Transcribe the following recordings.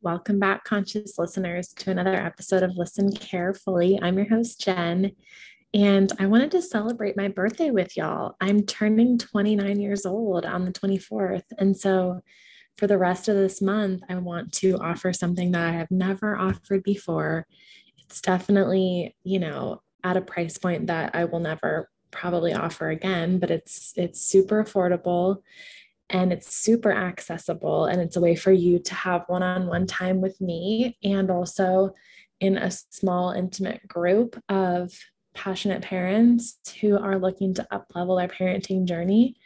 Welcome back, conscious listeners, to another episode of Listen Carefully. I'm your host, Jen, and I wanted to celebrate my birthday with y'all. I'm turning 29 years old on the 24th. And so, for the rest of this month, I want to offer something that I have never offered before. It's definitely, you know, at a price point that I will never probably offer again, but it's it's super affordable and it's super accessible and it's a way for you to have one-on-one time with me and also in a small intimate group of passionate parents who are looking to up-level their parenting journey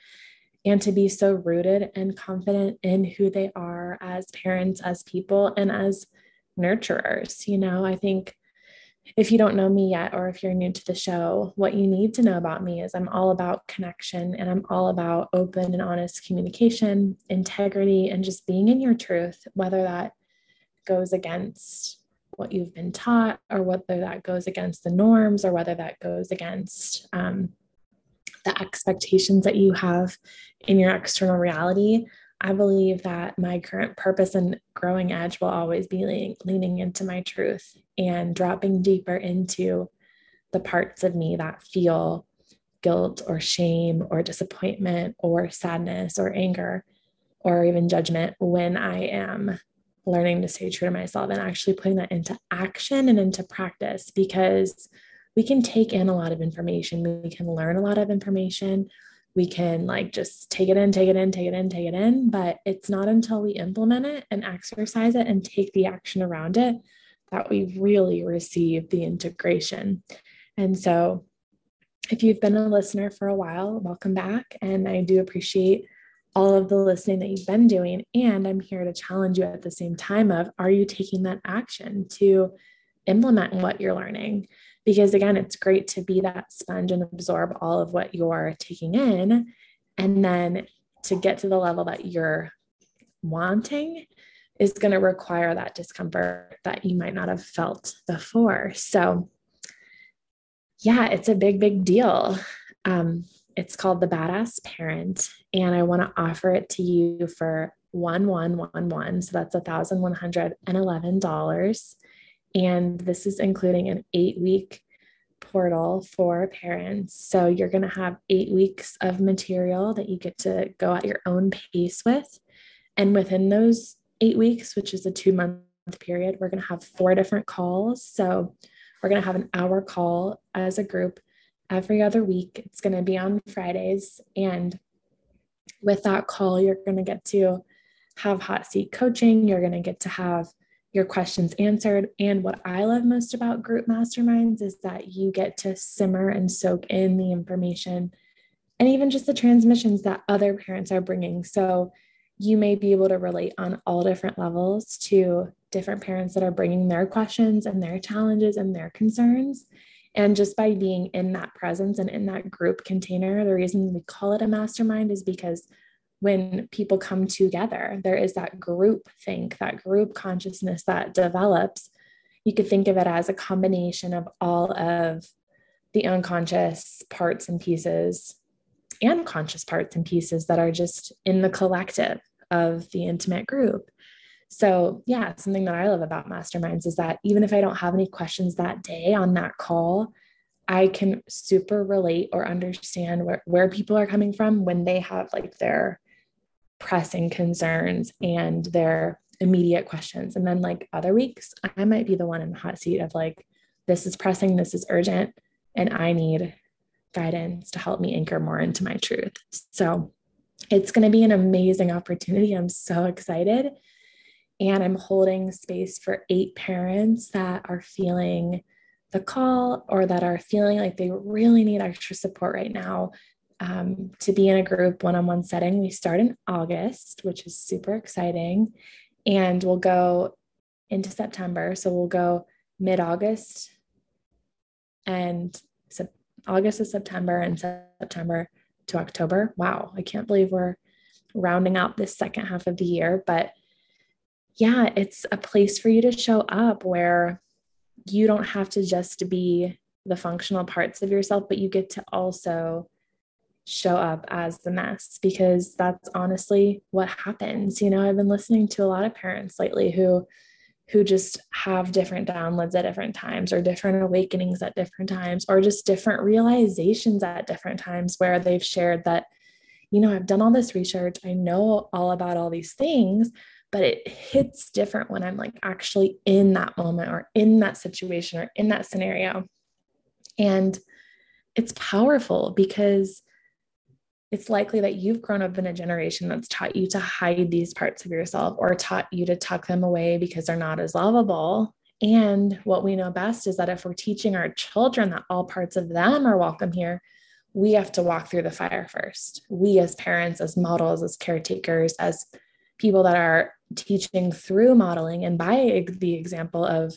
and to be so rooted and confident in who they are as parents as people and as nurturers you know? I think if you don't know me yet, or if you're new to the show, what you need to know about me is I'm all about connection and I'm all about open and honest communication, integrity, and just being in your truth, whether that goes against what you've been taught or whether that goes against the norms or whether that goes against um, the expectations that you have in your external reality. I believe that my current purpose and growing edge will always be leaning, leaning into my truth and dropping deeper into the parts of me that feel guilt or shame or disappointment or sadness or anger or even judgment when I am learning to stay true to myself and actually putting that into action and into practice because we can take in a lot of information, we can learn a lot of information, we can like just take it in, take it in, take it in, take it in. But it's not until we implement it and exercise it and take the action around it that we really receive the integration. And so, if you've been a listener for a while, welcome back. And I do appreciate all of the listening that you've been doing. And I'm here to challenge you at the same time of are you taking that action to implement what you're learning? Because again it's great to be that sponge and absorb all of what you're taking in and then to get to the level that you're wanting is going to require that discomfort that you might not have felt before. So yeah it's a big big deal. Um, it's called the badass parent and i want to offer it to you for 1111 so that's $1111 and this is including an eight week portal for parents. So you're going to have eight weeks of material that you get to go at your own pace with. And within those eight weeks, which is a two month period, we're going to have four different calls. So we're going to have an hour call as a group every other week. It's going to be on Fridays. And with that call, you're going to get to have hot seat coaching. You're going to get to have your questions answered. And what I love most about group masterminds is that you get to simmer and soak in the information and even just the transmissions that other parents are bringing. So you may be able to relate on all different levels to different parents that are bringing their questions and their challenges and their concerns. And just by being in that presence and in that group container, the reason we call it a mastermind is because when people come together. There is that group think, that group consciousness that develops. You could think of it as a combination of all of the unconscious parts and pieces and conscious parts and pieces that are just in the collective of the intimate group. So, yeah, something that I love about masterminds is that even if I don't have any questions that day on that call, I can super relate or understand where, where people are coming from when they have like their pressing concerns and their immediate questions. And then, like other weeks, I might be the one in the hot seat of like, this is pressing, this is urgent, and I need guidance to help me anchor more into my truth. So, it's going to be an amazing opportunity. I'm so excited. And I'm holding space for eight parents that are feeling the call or that are feeling like they really need extra support right now um, to be in a group one on one setting. We start in August, which is super exciting. And we'll go into September. So we'll go mid August and August to September and September to October. Wow, I can't believe we're rounding out this second half of the year. But yeah, it's a place for you to show up where you don't have to just be the functional parts of yourself, but you get to also show up as the mess because that's honestly what happens. You know, I've been listening to a lot of parents lately who who just have different downloads at different times or different awakenings at different times or just different realizations at different times where they've shared that you know, I've done all this research, I know all about all these things, but it hits different when I'm like actually in that moment or in that situation or in that scenario. And it's powerful because it's likely that you've grown up in a generation that's taught you to hide these parts of yourself or taught you to tuck them away because they're not as lovable. And what we know best is that if we're teaching our children that all parts of them are welcome here, we have to walk through the fire first. We, as parents, as models, as caretakers, as people that are teaching through modeling and by the example of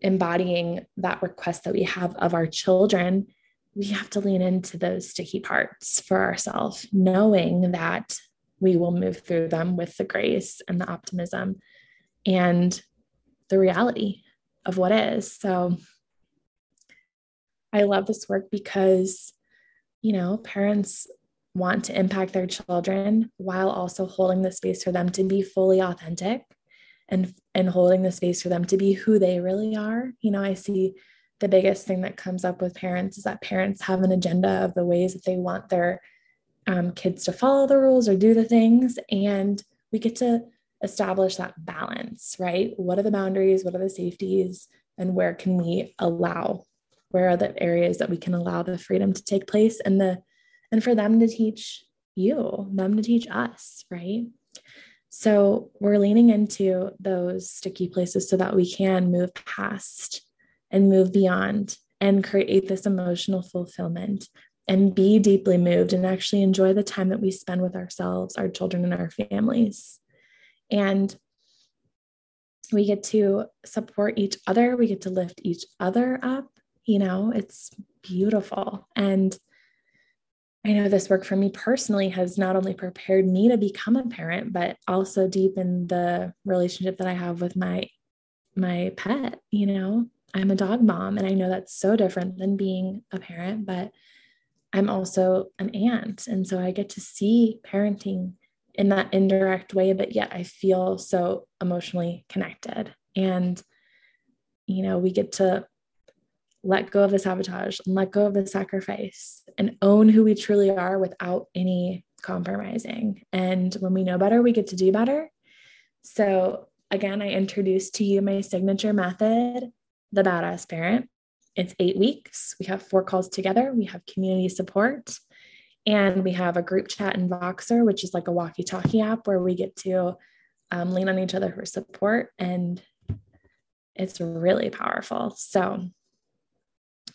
embodying that request that we have of our children, we have to lean into those sticky parts for ourselves, knowing that we will move through them with the grace and the optimism and the reality of what is. So I love this work because, you know, parents want to impact their children while also holding the space for them to be fully authentic and and holding the space for them to be who they really are. You know, I see the biggest thing that comes up with parents is that parents have an agenda of the ways that they want their um, kids to follow the rules or do the things. And we get to establish that balance, right? What are the boundaries? What are the safeties? And where can we allow? Where are the areas that we can allow the freedom to take place and the and for them to teach you, them to teach us, right? So we're leaning into those sticky places so that we can move past and move beyond and create this emotional fulfillment and be deeply moved and actually enjoy the time that we spend with ourselves, our children, and our families. And we get to support each other, we get to lift each other up. You know, it's beautiful. And I know this work for me personally has not only prepared me to become a parent, but also deepen the relationship that I have with my my pet, you know, I'm a dog mom, and I know that's so different than being a parent, but I'm also an aunt. And so I get to see parenting in that indirect way, but yet I feel so emotionally connected. And, you know, we get to let go of the sabotage and let go of the sacrifice and own who we truly are without any compromising. And when we know better, we get to do better. So, again, I introduced to you my signature method the Badass Parent. It's eight weeks. We have four calls together. We have community support. And we have a group chat in Voxer, which is like a walkie talkie app where we get to um, lean on each other for support. And it's really powerful. So,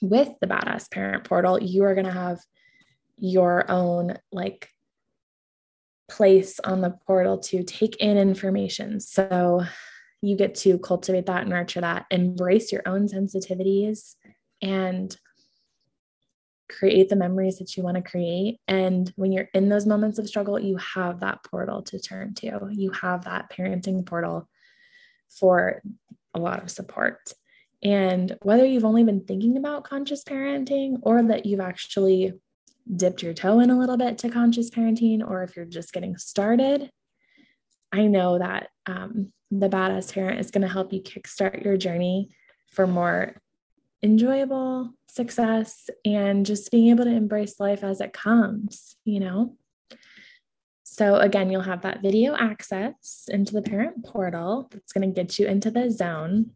with the Badass Parent Portal, you are going to have your own like place on the portal to take in information. So, you get to cultivate that, nurture that, embrace your own sensitivities, and create the memories that you want to create. And when you're in those moments of struggle, you have that portal to turn to. You have that parenting portal for a lot of support. And whether you've only been thinking about conscious parenting or that you've actually dipped your toe in a little bit to conscious parenting, or if you're just getting started, I know that um, the Badass Parent is going to help you kickstart your journey for more enjoyable success and just being able to embrace life as it comes, you know? So, again, you'll have that video access into the parent portal that's going to get you into the zone.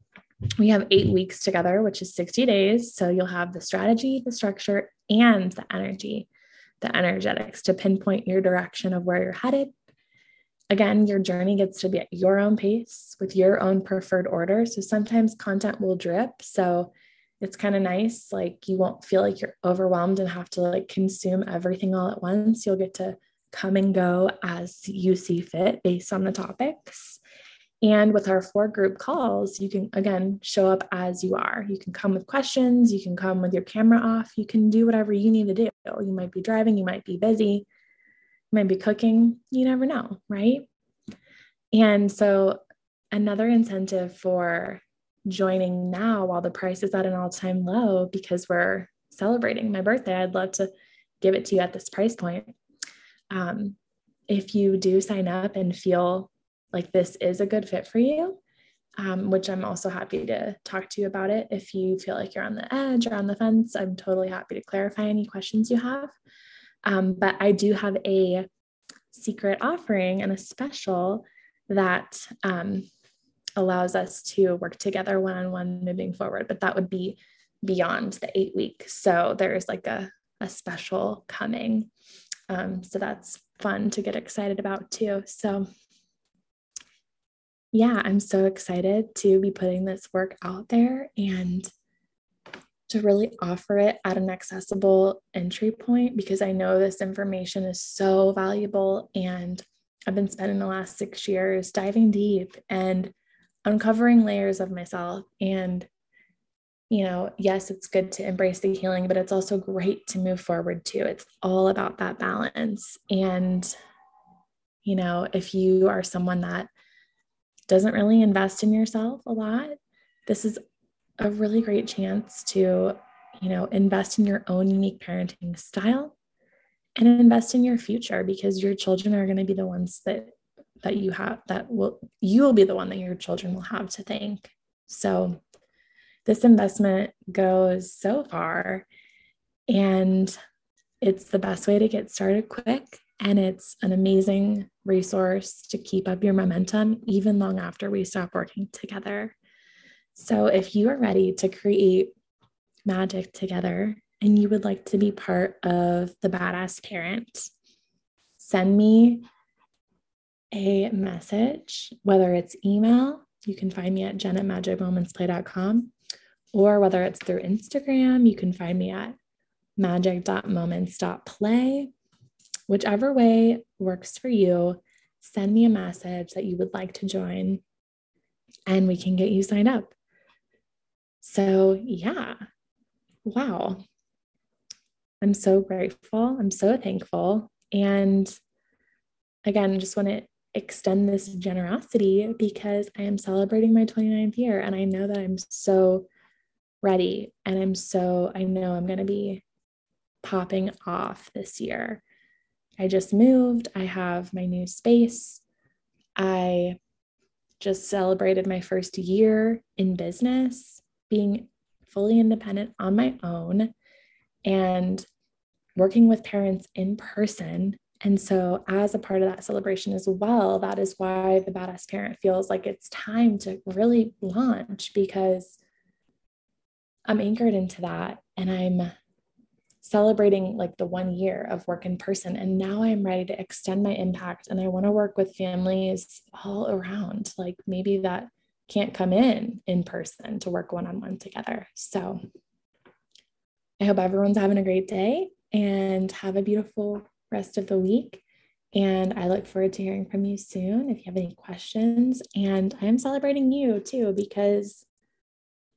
We have eight weeks together, which is 60 days. So, you'll have the strategy, the structure, and the energy, the energetics to pinpoint your direction of where you're headed Again, your journey gets to be at your own pace with your own preferred order. So sometimes content will drip. So it's kind of nice. Like you won't feel like you're overwhelmed and have to like consume everything all at once. You'll get to come and go as you see fit based on the topics. And with our four group calls, you can again show up as you are. You can come with questions, you can come with your camera off, you can do whatever you need to do. You might be driving, you might be busy, might be cooking, you never know, right? And so, another incentive for joining now while the price is at an all time low because we're celebrating my birthday, I'd love to give it to you at this price point. Um, if you do sign up and feel like this is a good fit for you, um, which I'm also happy to talk to you about it. If you feel like you're on the edge or on the fence, I'm totally happy to clarify any questions you have. Um, but I do have a secret offering and a special that um, allows us to work together one on one moving forward. But that would be beyond the eight week. So there's like a, a special coming. Um, so that's fun to get excited about too. So yeah, I'm so excited to be putting this work out there and to really offer it at an accessible entry point because I know this information is so valuable. And I've been spending the last six years diving deep and uncovering layers of myself. And, you know, yes, it's good to embrace the healing, but it's also great to move forward too. It's all about that balance. And, you know, if you are someone that doesn't really invest in yourself a lot, this is a really great chance to, you know, invest in your own unique parenting style and invest in your future because your children are going to be the ones that that you have that will you will be the one that your children will have to thank. So this investment goes so far and it's the best way to get started quick and it's an amazing resource to keep up your momentum even long after we stop working together. So, if you are ready to create magic together and you would like to be part of the badass parent, send me a message, whether it's email, you can find me at jen at magicmomentsplay.com, or whether it's through Instagram, you can find me at magic.moments.play Whichever way works for you, send me a message that you would like to join and we can get you signed up. So, yeah, wow. I'm so grateful. I'm so thankful. And again, just want to extend this generosity because I am celebrating my 29th year and I know that I'm so ready and I'm so, I know I'm going to be popping off this year. I just moved. I have my new space. I just celebrated my first year in business, being fully independent on my own and working with parents in person. And so, as a part of that celebration as well, that is why the Badass Parent feels like it's time to really launch because I'm anchored into that and I'm celebrating like the one year of work in person. And now I'm ready to extend my impact. And I want to work with families all around, like maybe that can't come in in person to work one on one together. So I hope everyone's having a great day and have a beautiful rest of the week. And I look forward to hearing from you soon if you have any questions. And I'm celebrating you too, because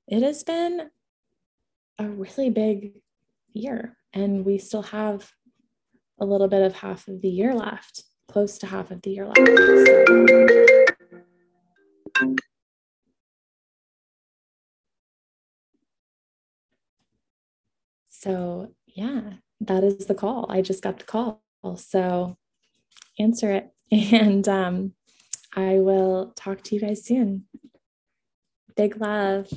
it has been a really big year and we still have a little bit of half of the year left, close to half of the year left. So, yeah, that is the call. I just got the call. So, answer it. And um, I will talk to you guys soon. Big love.